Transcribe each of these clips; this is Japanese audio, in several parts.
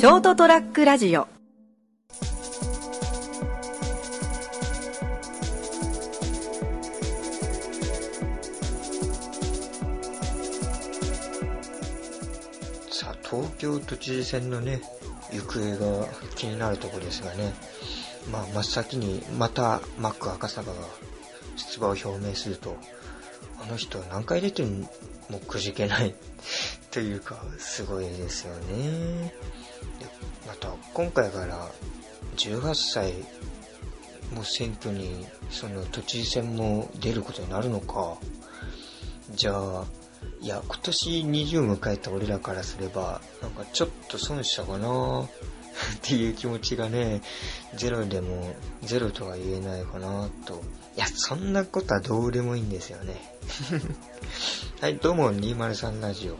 ショートトラックラジオ。さ、東京都知事選のね、行方が気になるところですがね、まあ、真っ先にまたマック赤坂が出馬を表明すると、あの人何回出てもくじけない。というか、すごいですよね。また、今回から18歳も選挙に、その都知事選も出ることになるのか。じゃあ、いや、今年20迎えた俺らからすれば、なんかちょっと損したかなっていう気持ちがね、ゼロでも、ゼロとは言えないかなと。いや、そんなことはどうでもいいんですよね。はい、どうも、203ラジオ。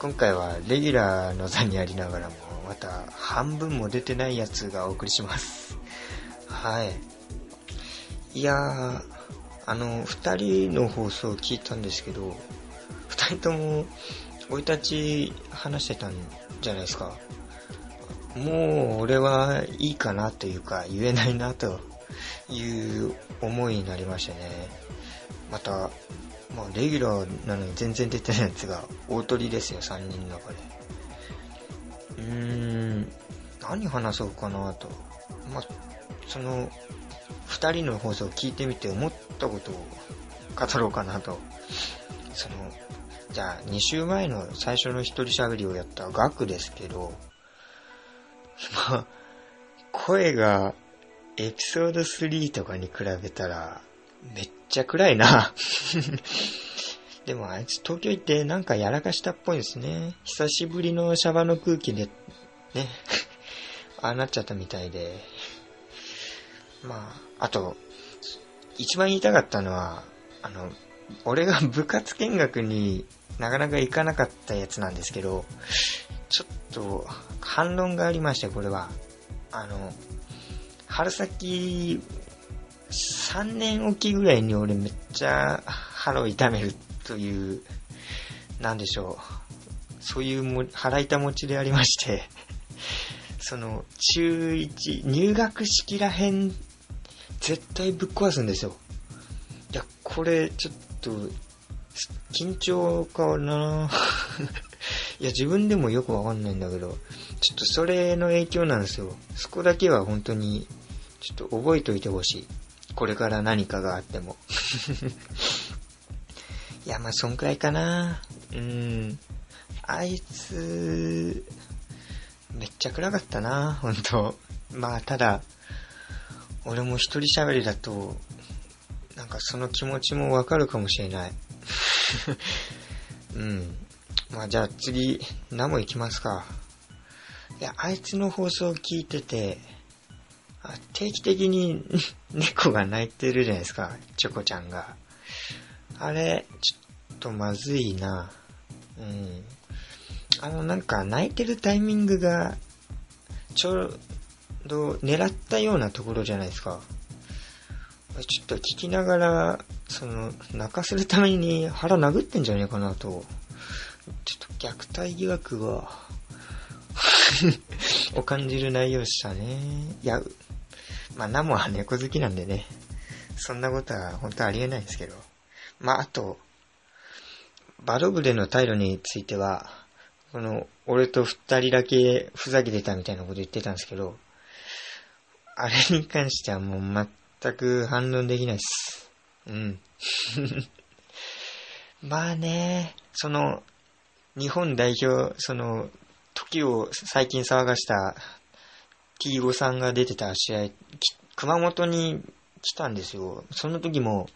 今回はレギュラーの座にありながらも、また半分も出てないやつがお送りします。はい。いやー、あの、二人の放送を聞いたんですけど、二人とも、生い立ち話してたんじゃないですか。もう、俺はいいかなというか、言えないなという思いになりましたね。また、まあ、レギュラーなのに全然出てないやつが、大鳥ですよ、三人の中で。うーん、何話そうかなと。まあ、その、二人の放送を聞いてみて思ったことを語ろうかなと。その、じゃあ、2週前の最初の一人喋りをやったガクですけど、まあ、声がエピソード3とかに比べたら、めっちゃ暗いな。でもあいつ東京行ってなんかやらかしたっぽいですね。久しぶりのシャバの空気で、ね、ああなっちゃったみたいで。まあ、あと、一番言いたかったのは、あの、俺が 部活見学になかなか行かなかったやつなんですけど、ちょっと反論がありまして、これは。あの、春先、3年おきぐらいに俺めっちゃ腹を痛めるという、なんでしょう。そういうも腹痛持ちでありまして、その、中1、入学式らへん、絶対ぶっ壊すんですよ。いや、これ、ちょっと、緊張かな いや、自分でもよくわかんないんだけど、ちょっとそれの影響なんですよ。そこだけは本当に、ちょっと覚えておいてほしい。これから何かがあっても。いや、まあ、そんくらいかな。うん。あいつ、めっちゃ暗かったな、本当まあ、ただ、俺も一人喋りだと、なんかその気持ちもわかるかもしれない。うん。まあじゃあ次、ナモ行きますか。いや、あいつの放送を聞いてて、定期的に 猫が泣いてるじゃないですか、チョコちゃんが。あれ、ちょっとまずいな。うん。あの、なんか泣いてるタイミングが、ちょうど狙ったようなところじゃないですか。ちょっと聞きながら、その、泣かせるために腹殴ってんじゃねえかなと。ちょっと虐待疑惑が、を感じる内容でしたね。いや、まあ、ナモは猫好きなんでね。そんなことは本当ありえないですけど。まあ、あと、バロブレの態度については、この、俺と二人だけふざけてたみたいなこと言ってたんですけど、あれに関してはもう全く反論できないっす。うん。まあね、その、日本代表、その、時を最近騒がした T5 さんが出てた試合、熊本に来たんですよ。その時も、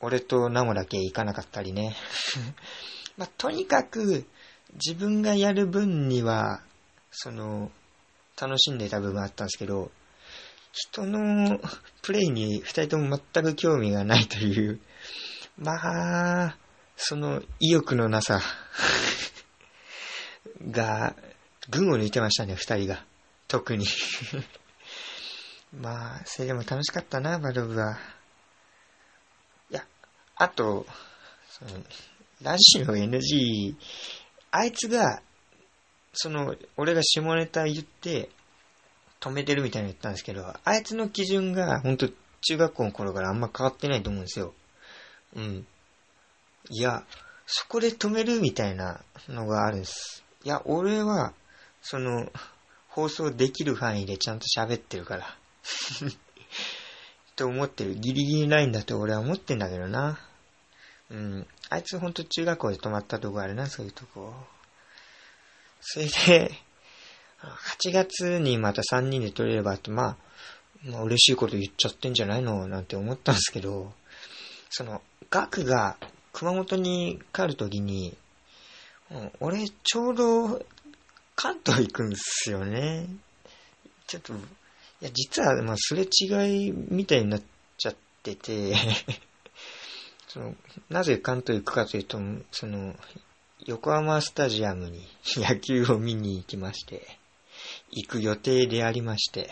俺とナモだけ行かなかったりね。まあ、とにかく、自分がやる分には、その、楽しんでた部分あったんですけど、人のプレイに二人とも全く興味がないという、まあ、その意欲のなさ が、群を抜いてましたね、二人が。特に。まあ、それでも楽しかったな、バルブは。いや、あと、そのラジオ NG、あいつがその、俺が下ネタ言って、止めてるみたいに言ったんですけど、あいつの基準が、ほんと、中学校の頃からあんま変わってないと思うんですよ。うん。いや、そこで止めるみたいなのがあるんです。いや、俺は、その、放送できる範囲でちゃんと喋ってるから。と思ってる。ギリギリラインだと俺は思ってんだけどな。うん。あいつほんと中学校で泊まったとこあるな、そういうとこ。それで、8月にまた3人で撮れればって、まあ、まあ、嬉しいこと言っちゃってんじゃないの？なんて思ったんですけど、その、ガクが熊本に帰るときに、俺ちょうど関東行くんですよね。ちょっと、いや、実は、まあ、すれ違いみたいになっちゃってて その、なぜ関東行くかというと、その、横浜スタジアムに 野球を見に行きまして、行く予定でありまして、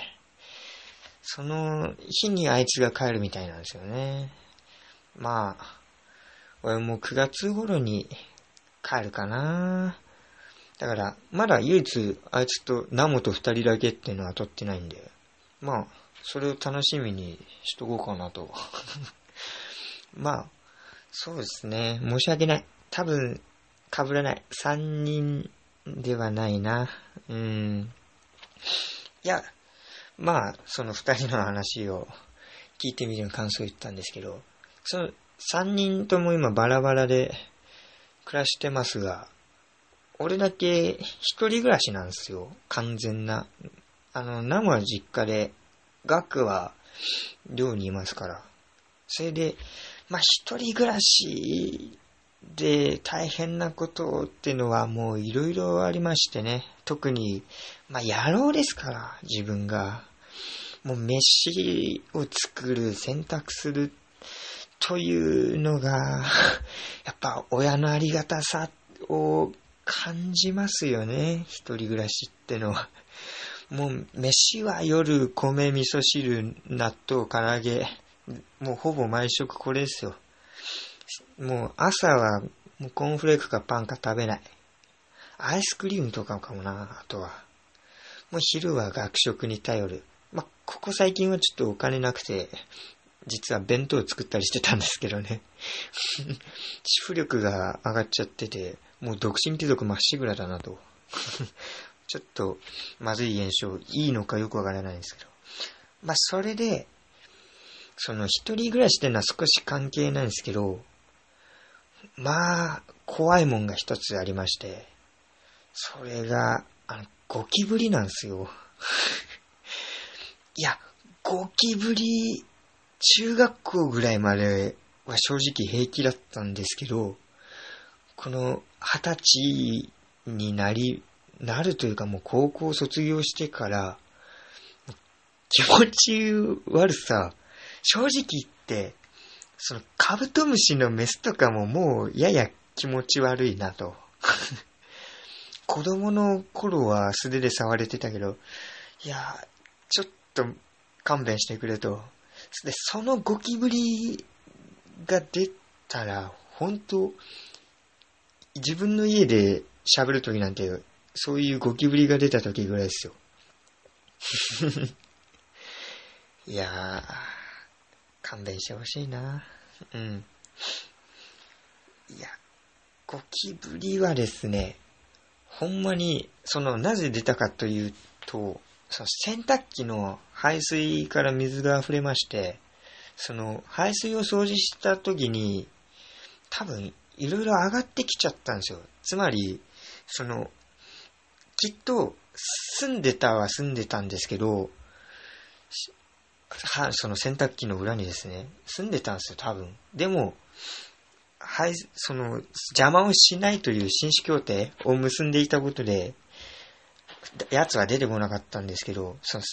その日にあいつが帰るみたいなんですよね。まあ、俺も9月頃に帰るかな。だから、まだ唯一あいつとナモと二人だけっていうのは取ってないんで、まあ、それを楽しみにしとこうかなと。まあ、そうですね。申し訳ない。多分、被らない。三人ではないな。うん。いや、まあ、その二人の話を聞いてみる感想を言ったんですけど、その三人とも今バラバラで暮らしてますが、俺だけ一人暮らしなんですよ。完全な。あの、ナムは実家で、ガクは寮にいますから。それで、まあ一人暮らしで大変なことってのはもういろいろありましてね。特に、まあ野郎ですから、自分が。もう飯を作る、洗濯するというのが、やっぱ親のありがたさを感じますよね。一人暮らしってのは。もう飯は夜米味噌汁納豆唐揚げもうほぼ毎食これですよ。もう朝はもうコーンフレークかパンか食べない。アイスクリームとかかもな、あとは。もう昼は学食に頼る。ま、ここ最近はちょっとお金なくて、実は弁当を作ったりしてたんですけどね。主婦力が上がっちゃってて、もう独身貴族まっしぐらだなと。ちょっと、まずい現象、いいのかよくわからないんですけど。まあ、それで、その一人暮らしってのは少し関係ないんですけど、まあ、怖いもんが一つありまして、それが、あの、ゴキブリなんですよ。いや、ゴキブリ、中学校ぐらいまでは正直平気だったんですけど、この二十歳になり、なるというかもう高校卒業してから、気持ち悪さ、正直言って、そのカブトムシのメスとかももうやや気持ち悪いなと。子供の頃は素手で触れてたけど、いや、ちょっと勘弁してくれと。で、そのゴキブリが出たら、本当自分の家で喋るときなんて、そういうゴキブリが出たときぐらいですよ。いやー、勘弁してほしいな。うん。いや、ゴキブリはですね、ほんまに、その、なぜ出たかというと、その洗濯機の排水から水が溢れまして、その、排水を掃除した時に、多分、いろいろ上がってきちゃったんですよ。つまり、その、きっと、住んでたは住んでたんですけど、は、その洗濯機の裏にですね、住んでたんですよ、多分。でも、はい、その、邪魔をしないという紳士協定を結んでいたことで、奴は出てこなかったんですけど、その、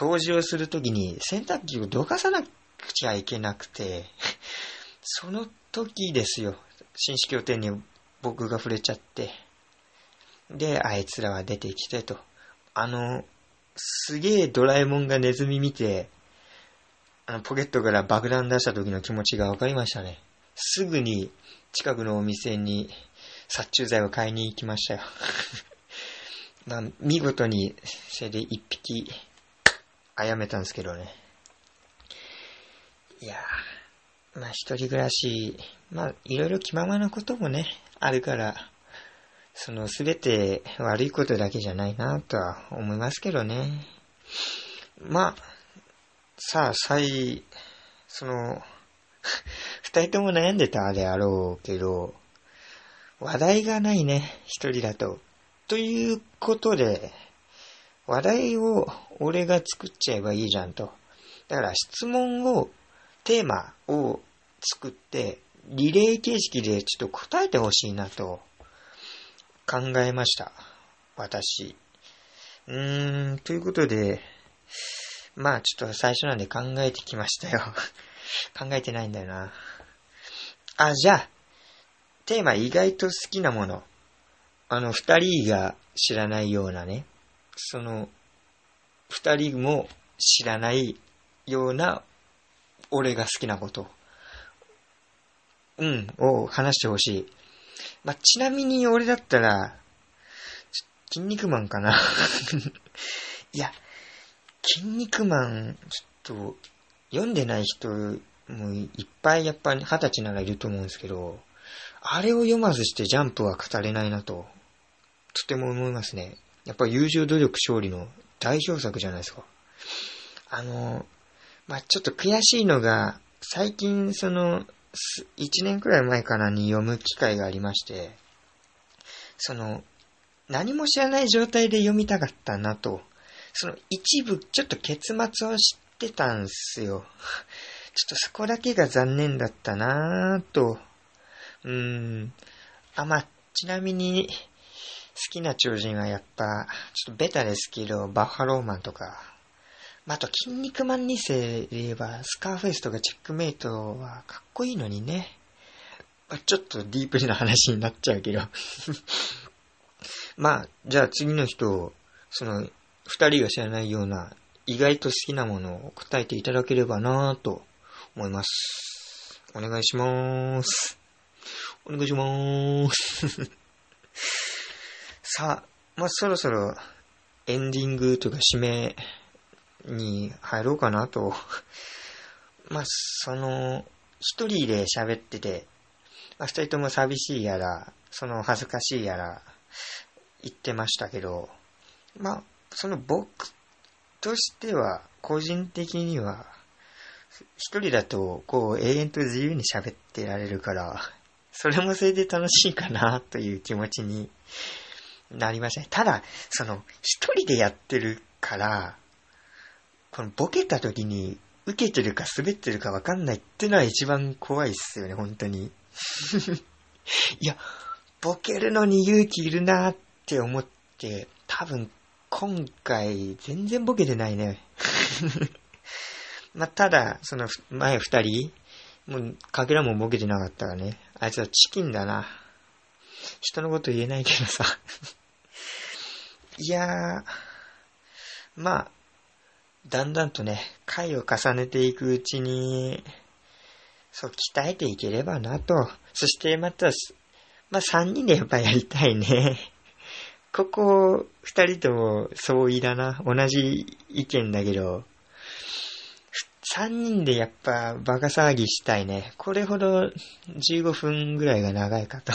掃除をするときに洗濯機をどかさなくちゃいけなくて、その時ですよ、紳士協定に僕が触れちゃって、で、あいつらは出てきてと。あの、すげえドラえもんがネズミ見て、あの、ポケットから爆弾出した時の気持ちが分かりましたね。すぐに近くのお店に殺虫剤を買いに行きましたよ。まあ、見事に、それで一匹、あやめたんですけどね。いやー、まあ一人暮らし、まあいろいろ気ままなこともね、あるから、そのすべて悪いことだけじゃないなとは思いますけどね。まあ、さあ、最、その、二人とも悩んでたであろうけど、話題がないね、一人だと。ということで、話題を俺が作っちゃえばいいじゃんと。だから質問を、テーマを作って、リレー形式でちょっと答えてほしいなと考えました。私。うーん、ということで、まあちょっと最初なんで考えてきましたよ。考えてないんだよな。あ、じゃあ、テーマ意外と好きなもの。あの、二人が知らないようなね、その、二人も知らないような、俺が好きなこと。うん、を話してほしい。まあ、ちなみに俺だったら、筋肉マンかな いや、筋肉マン、ちょっと、読んでない人もいっぱいやっぱ二十歳ならいると思うんですけど、あれを読まずしてジャンプは語れないなと、とても思いますね。やっぱ友情努力勝利の代表作じゃないですか。あの、まあ、ちょっと悔しいのが、最近その、1年くらい前かなに読む機会がありまして、その、何も知らない状態で読みたかったなとその一部ちょっと結末を知ってたんすよ。ちょっとそこだけが残念だったなぁと。うーん。あ、まあ、ちなみに、好きな超人はやっぱ、ちょっとベタですけど、バッファローマンとか、まあ、と、筋肉マン2世で言えば、スカーフェイスとかチェックメイトはかっこいいのにね。まあ、ちょっとディープな話になっちゃうけど。まあ、じゃあ次の人、その、二人が知らないような意外と好きなものを答えていただければなぁと思います。お願いしまーす。お願いしまーす。さあ、まあ、そろそろエンディングというか締めに入ろうかなと。まあ、その、一人で喋ってて、まあ、二人とも寂しいやら、その恥ずかしいやら、言ってましたけど、まあ、その僕としては、個人的には、一人だと、こう、永遠と自由に喋ってられるから、それもそれで楽しいかな、という気持ちになりましたね。ただ、その、一人でやってるから、このボケた時に、受けてるか滑ってるかわかんないってのは一番怖いっすよね、本当に。いや、ボケるのに勇気いるなーって思って、多分今回、全然ボケてないね。まあ、ただ、その、前二人、もう、かけらもボケてなかったからね。あいつはチキンだな。人のこと言えないけどさ。いやー、まあ、だんだんとね、回を重ねていくうちに、そう、鍛えていければなと。そしてまた、まあ、三人でやっぱやりたいね。ここ、二人とも相違だな。同じ意見だけど、三人でやっぱバカ騒ぎしたいね。これほど15分ぐらいが長いかと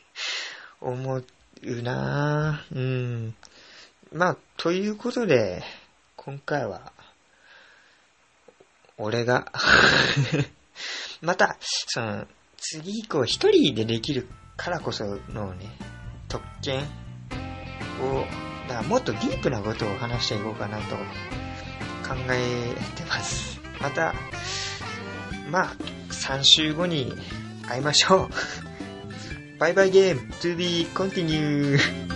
思うなぁうん。まあ、ということで、今回は、俺が また、その、次以降一人でできるからこそのね、特権を、だからもっとディープなことを話していこうかなと考えてます。また、まあ、3週後に会いましょう。バイバイゲーム to be continued.